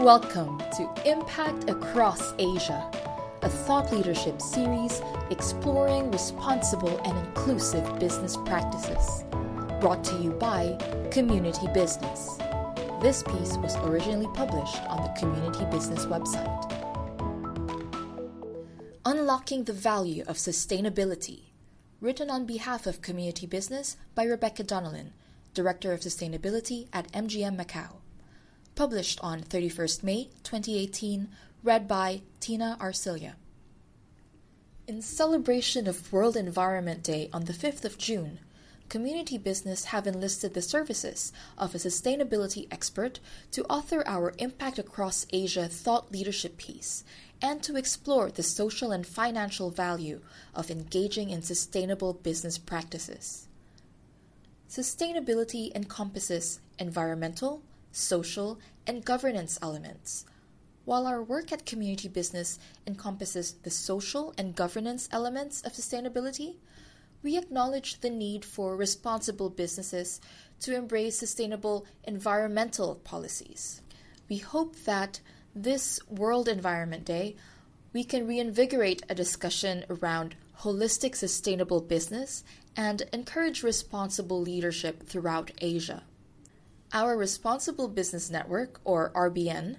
Welcome to Impact Across Asia, a thought leadership series exploring responsible and inclusive business practices. Brought to you by Community Business. This piece was originally published on the Community Business website. Unlocking the Value of Sustainability, written on behalf of Community Business by Rebecca Donnellan, Director of Sustainability at MGM Macau. Published on 31st May 2018, read by Tina Arcilia. In celebration of World Environment Day on the 5th of June, Community Business have enlisted the services of a sustainability expert to author our Impact Across Asia thought leadership piece and to explore the social and financial value of engaging in sustainable business practices. Sustainability encompasses environmental, social, and governance elements. While our work at community business encompasses the social and governance elements of sustainability, we acknowledge the need for responsible businesses to embrace sustainable environmental policies. We hope that this World Environment Day, we can reinvigorate a discussion around holistic sustainable business and encourage responsible leadership throughout Asia. Our Responsible Business Network, or RBN,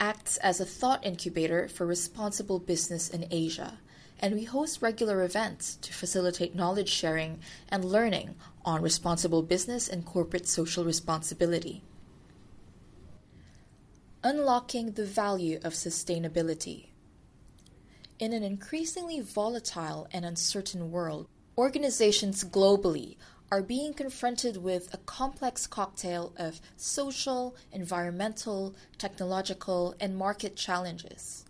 acts as a thought incubator for responsible business in Asia, and we host regular events to facilitate knowledge sharing and learning on responsible business and corporate social responsibility. Unlocking the value of sustainability. In an increasingly volatile and uncertain world, organizations globally are being confronted with a complex cocktail of social, environmental, technological, and market challenges.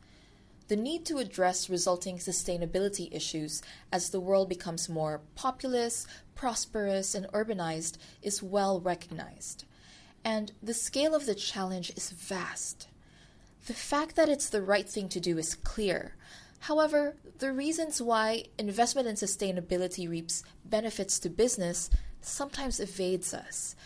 The need to address resulting sustainability issues as the world becomes more populous, prosperous, and urbanized is well recognized. And the scale of the challenge is vast. The fact that it's the right thing to do is clear. However, the reasons why investment in sustainability reaps benefits to business sometimes evades us.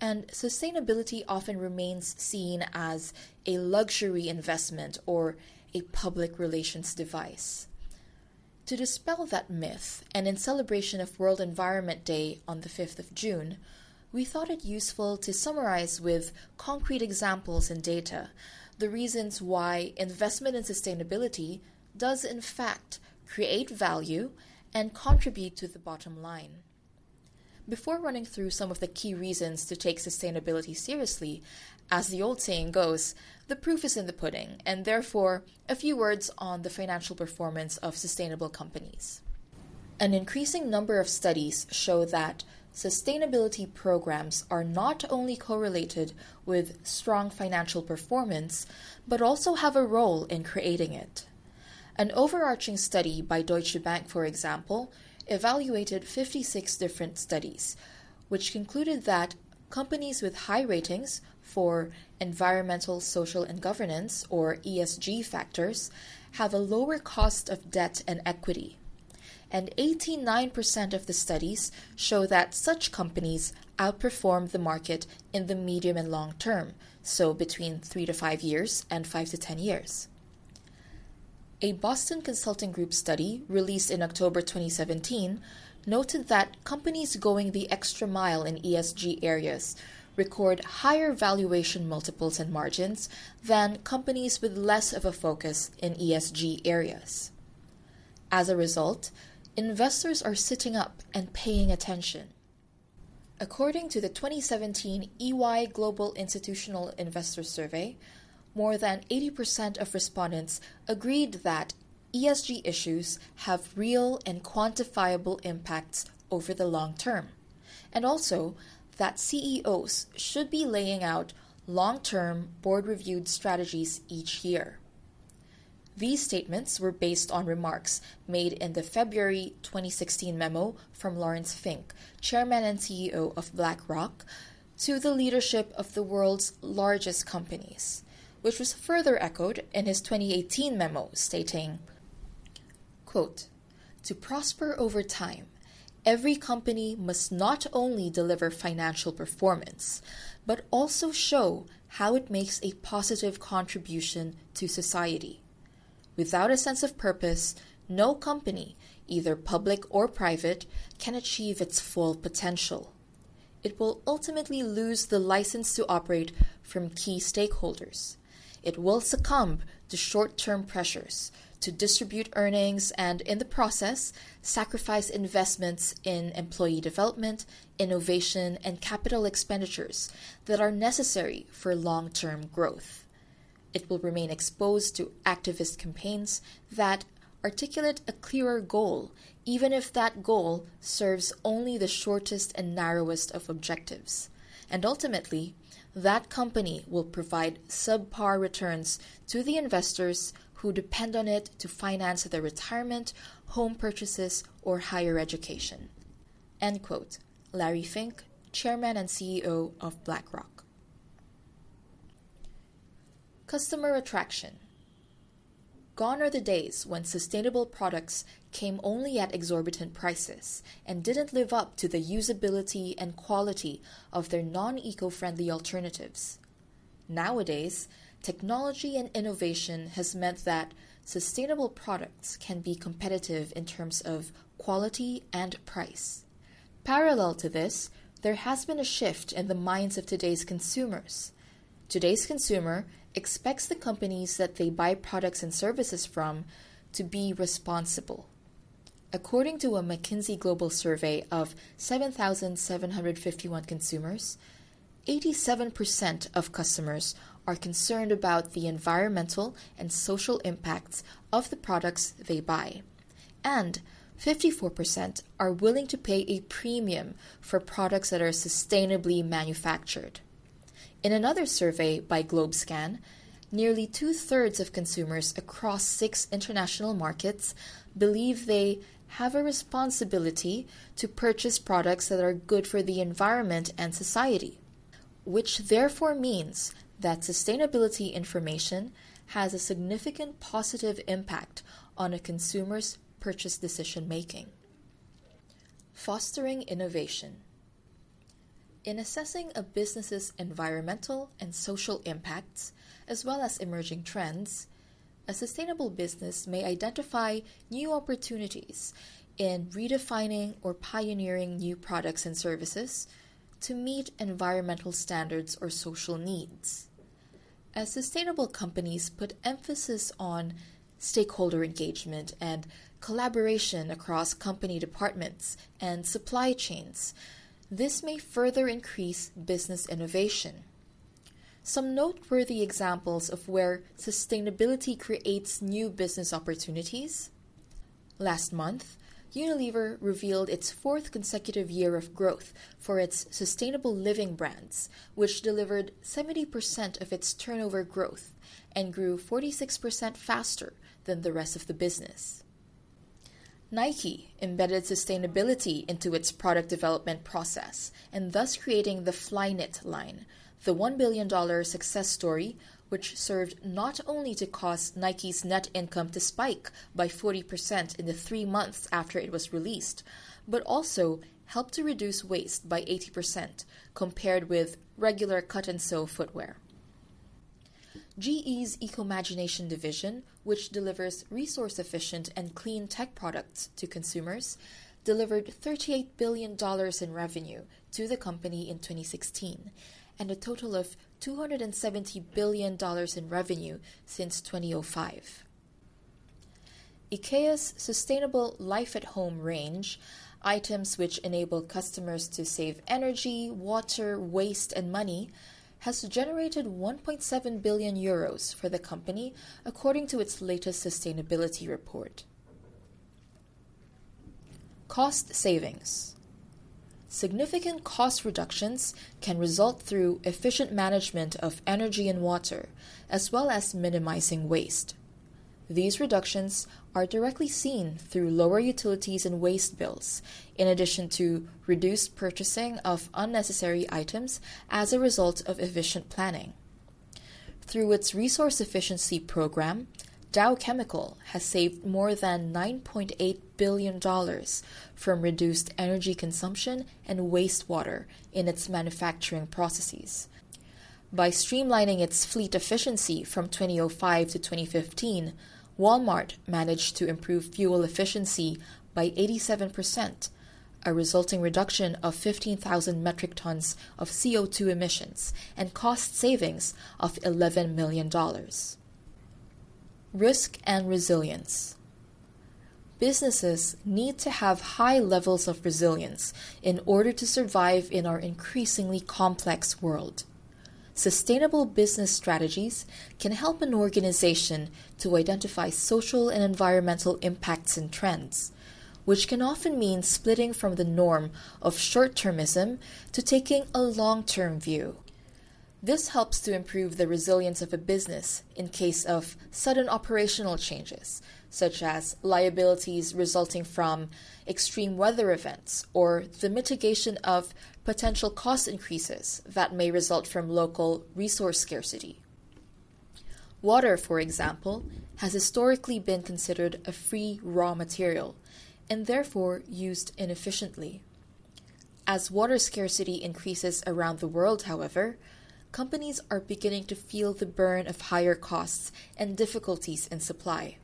And sustainability often remains seen as a luxury investment or a public relations device. To dispel that myth, and in celebration of World Environment Day on the 5th of June, we thought it useful to summarize with concrete examples and data the reasons why investment in sustainability does in fact create value and contribute to the bottom line. Before running through some of the key reasons to take sustainability seriously, as the old saying goes, the proof is in the pudding, and therefore, a few words on the financial performance of sustainable companies. An increasing number of studies show that sustainability programs are not only correlated with strong financial performance, but also have a role in creating it. An overarching study by Deutsche Bank, for example, evaluated 56 different studies, which concluded that companies with high ratings for environmental, social, and governance, or ESG factors, have a lower cost of debt and equity. And 89% of the studies show that such companies outperform the market in the medium and long term, so between 3 to 5 years and 5 to 10 years. A Boston Consulting Group study released in October 2017 noted that companies going the extra mile in ESG areas record higher valuation multiples and margins than companies with less of a focus in ESG areas. As a result, investors are sitting up and paying attention. According to the 2017 EY Global Institutional Investor Survey, more than 80% of respondents agreed that ESG issues have real and quantifiable impacts over the long term, and also that CEOs should be laying out long term board reviewed strategies each year. These statements were based on remarks made in the February 2016 memo from Lawrence Fink, chairman and CEO of BlackRock, to the leadership of the world's largest companies which was further echoed in his 2018 memo stating, quote, To prosper over time, every company must not only deliver financial performance, but also show how it makes a positive contribution to society. Without a sense of purpose, no company, either public or private, can achieve its full potential. It will ultimately lose the license to operate from key stakeholders. It will succumb to short term pressures, to distribute earnings, and in the process, sacrifice investments in employee development, innovation, and capital expenditures that are necessary for long term growth. It will remain exposed to activist campaigns that articulate a clearer goal, even if that goal serves only the shortest and narrowest of objectives. And ultimately, that company will provide subpar returns to the investors who depend on it to finance their retirement, home purchases, or higher education. End quote. Larry Fink, Chairman and CEO of BlackRock. Customer attraction. Gone are the days when sustainable products came only at exorbitant prices and didn't live up to the usability and quality of their non eco friendly alternatives. Nowadays, technology and innovation has meant that sustainable products can be competitive in terms of quality and price. Parallel to this, there has been a shift in the minds of today's consumers. Today's consumer expects the companies that they buy products and services from to be responsible. According to a McKinsey Global survey of 7,751 consumers, 87% of customers are concerned about the environmental and social impacts of the products they buy. And 54% are willing to pay a premium for products that are sustainably manufactured. In another survey by Globescan, nearly two thirds of consumers across six international markets believe they have a responsibility to purchase products that are good for the environment and society, which therefore means that sustainability information has a significant positive impact on a consumer's purchase decision making. Fostering innovation. In assessing a business's environmental and social impacts, as well as emerging trends, a sustainable business may identify new opportunities in redefining or pioneering new products and services to meet environmental standards or social needs. As sustainable companies put emphasis on stakeholder engagement and collaboration across company departments and supply chains, this may further increase business innovation. Some noteworthy examples of where sustainability creates new business opportunities. Last month, Unilever revealed its fourth consecutive year of growth for its sustainable living brands, which delivered 70% of its turnover growth and grew 46% faster than the rest of the business. Nike embedded sustainability into its product development process and thus creating the Flyknit line, the $1 billion success story, which served not only to cause Nike's net income to spike by 40% in the three months after it was released, but also helped to reduce waste by 80% compared with regular cut and sew footwear. GE's Ecomagination division, which delivers resource efficient and clean tech products to consumers, delivered $38 billion in revenue to the company in 2016 and a total of $270 billion in revenue since 2005. IKEA's sustainable Life at Home range, items which enable customers to save energy, water, waste, and money, has generated 1.7 billion euros for the company, according to its latest sustainability report. Cost savings. Significant cost reductions can result through efficient management of energy and water, as well as minimizing waste. These reductions are directly seen through lower utilities and waste bills, in addition to reduced purchasing of unnecessary items as a result of efficient planning. Through its resource efficiency program, Dow Chemical has saved more than $9.8 billion from reduced energy consumption and wastewater in its manufacturing processes. By streamlining its fleet efficiency from 2005 to 2015, Walmart managed to improve fuel efficiency by 87%, a resulting reduction of 15,000 metric tons of CO2 emissions and cost savings of $11 million. Risk and resilience. Businesses need to have high levels of resilience in order to survive in our increasingly complex world. Sustainable business strategies can help an organization to identify social and environmental impacts and trends, which can often mean splitting from the norm of short termism to taking a long term view. This helps to improve the resilience of a business in case of sudden operational changes, such as liabilities resulting from extreme weather events or the mitigation of potential cost increases that may result from local resource scarcity. Water, for example, has historically been considered a free raw material and therefore used inefficiently. As water scarcity increases around the world, however, companies are beginning to feel the burn of higher costs and difficulties in supply.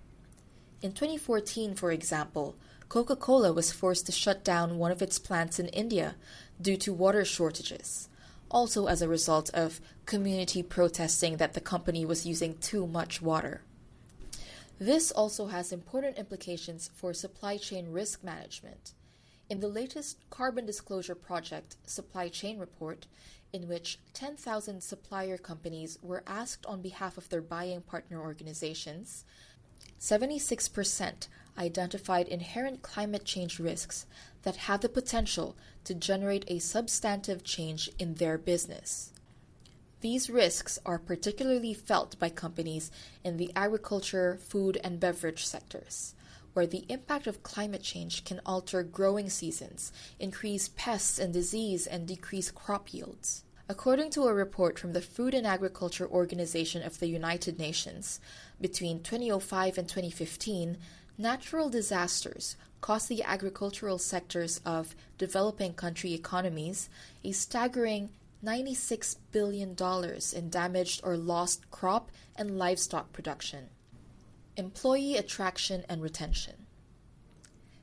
In 2014, for example, Coca Cola was forced to shut down one of its plants in India due to water shortages, also as a result of community protesting that the company was using too much water. This also has important implications for supply chain risk management. In the latest Carbon Disclosure Project Supply Chain Report, in which 10,000 supplier companies were asked on behalf of their buying partner organizations, 76% identified inherent climate change risks that have the potential to generate a substantive change in their business. These risks are particularly felt by companies in the agriculture, food, and beverage sectors where the impact of climate change can alter growing seasons, increase pests and disease, and decrease crop yields. According to a report from the Food and Agriculture Organization of the United Nations, between 2005 and 2015, natural disasters cost the agricultural sectors of developing country economies a staggering $96 billion in damaged or lost crop and livestock production. Employee attraction and retention.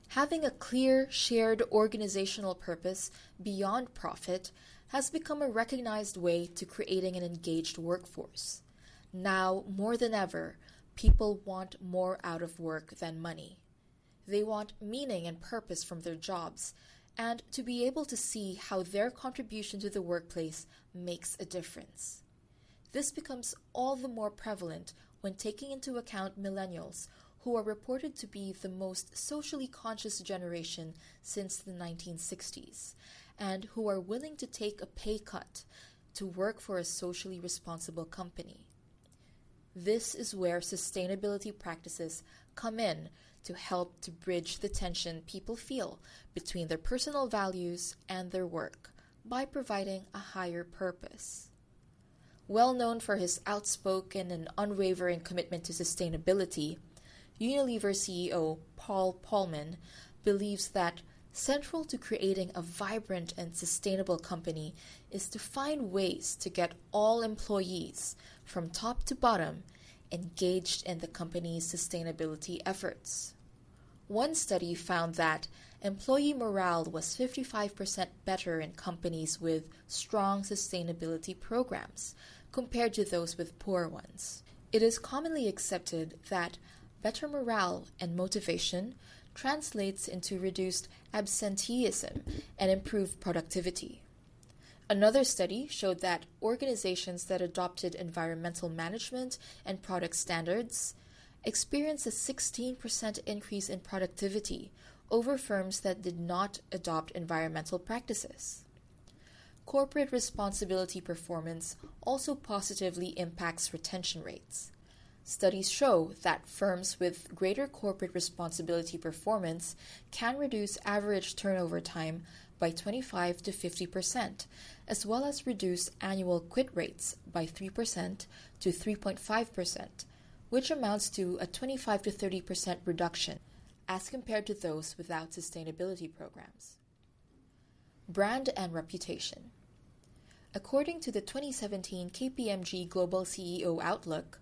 Having a clear, shared organizational purpose beyond profit has become a recognized way to creating an engaged workforce. Now, more than ever, people want more out of work than money. They want meaning and purpose from their jobs and to be able to see how their contribution to the workplace makes a difference. This becomes all the more prevalent when taking into account millennials, who are reported to be the most socially conscious generation since the 1960s, and who are willing to take a pay cut to work for a socially responsible company. This is where sustainability practices come in to help to bridge the tension people feel between their personal values and their work by providing a higher purpose. Well known for his outspoken and unwavering commitment to sustainability, Unilever CEO Paul Polman believes that central to creating a vibrant and sustainable company is to find ways to get all employees, from top to bottom, engaged in the company's sustainability efforts. One study found that employee morale was 55% better in companies with strong sustainability programs compared to those with poor ones. It is commonly accepted that better morale and motivation translates into reduced absenteeism and improved productivity. Another study showed that organizations that adopted environmental management and product standards experienced a 16% increase in productivity over firms that did not adopt environmental practices. Corporate responsibility performance also positively impacts retention rates. Studies show that firms with greater corporate responsibility performance can reduce average turnover time by 25 to 50 percent, as well as reduce annual quit rates by 3 percent to 3.5 percent, which amounts to a 25 to 30 percent reduction as compared to those without sustainability programs. Brand and reputation. According to the 2017 KPMG Global CEO Outlook,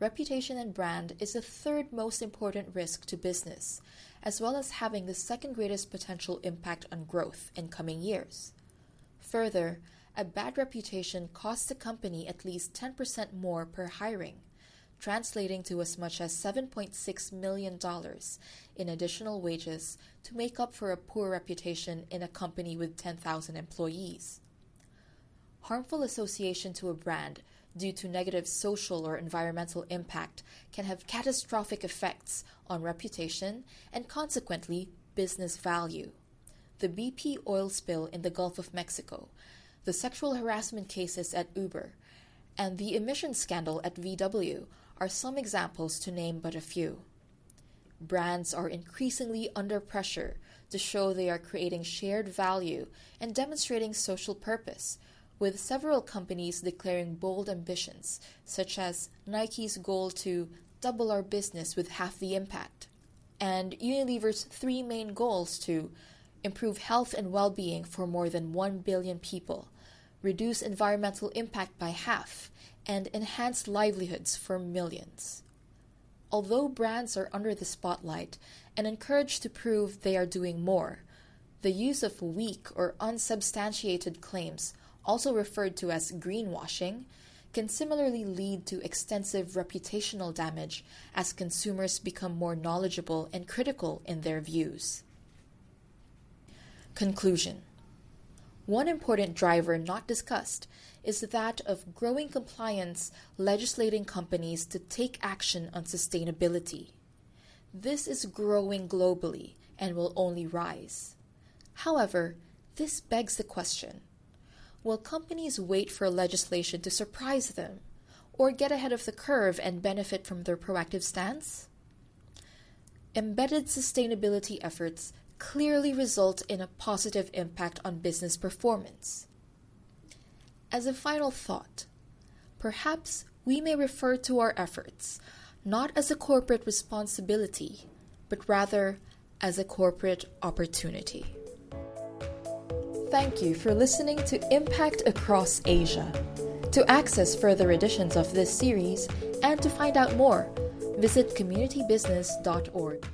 reputation and brand is the third most important risk to business, as well as having the second greatest potential impact on growth in coming years. Further, a bad reputation costs the company at least 10% more per hiring, translating to as much as $7.6 million in additional wages to make up for a poor reputation in a company with 10,000 employees. Harmful association to a brand due to negative social or environmental impact can have catastrophic effects on reputation and consequently business value. The BP oil spill in the Gulf of Mexico, the sexual harassment cases at Uber, and the emissions scandal at VW are some examples to name but a few. Brands are increasingly under pressure to show they are creating shared value and demonstrating social purpose, with several companies declaring bold ambitions, such as Nike's goal to double our business with half the impact, and Unilever's three main goals to improve health and well being for more than 1 billion people, reduce environmental impact by half, and enhance livelihoods for millions. Although brands are under the spotlight and encouraged to prove they are doing more, the use of weak or unsubstantiated claims, also referred to as greenwashing, can similarly lead to extensive reputational damage as consumers become more knowledgeable and critical in their views. Conclusion One important driver not discussed is that of growing compliance legislating companies to take action on sustainability. This is growing globally and will only rise. However, this begs the question Will companies wait for legislation to surprise them, or get ahead of the curve and benefit from their proactive stance? Embedded sustainability efforts clearly result in a positive impact on business performance. As a final thought, perhaps we may refer to our efforts not as a corporate responsibility, but rather as a corporate opportunity. Thank you for listening to Impact Across Asia. To access further editions of this series and to find out more, visit communitybusiness.org.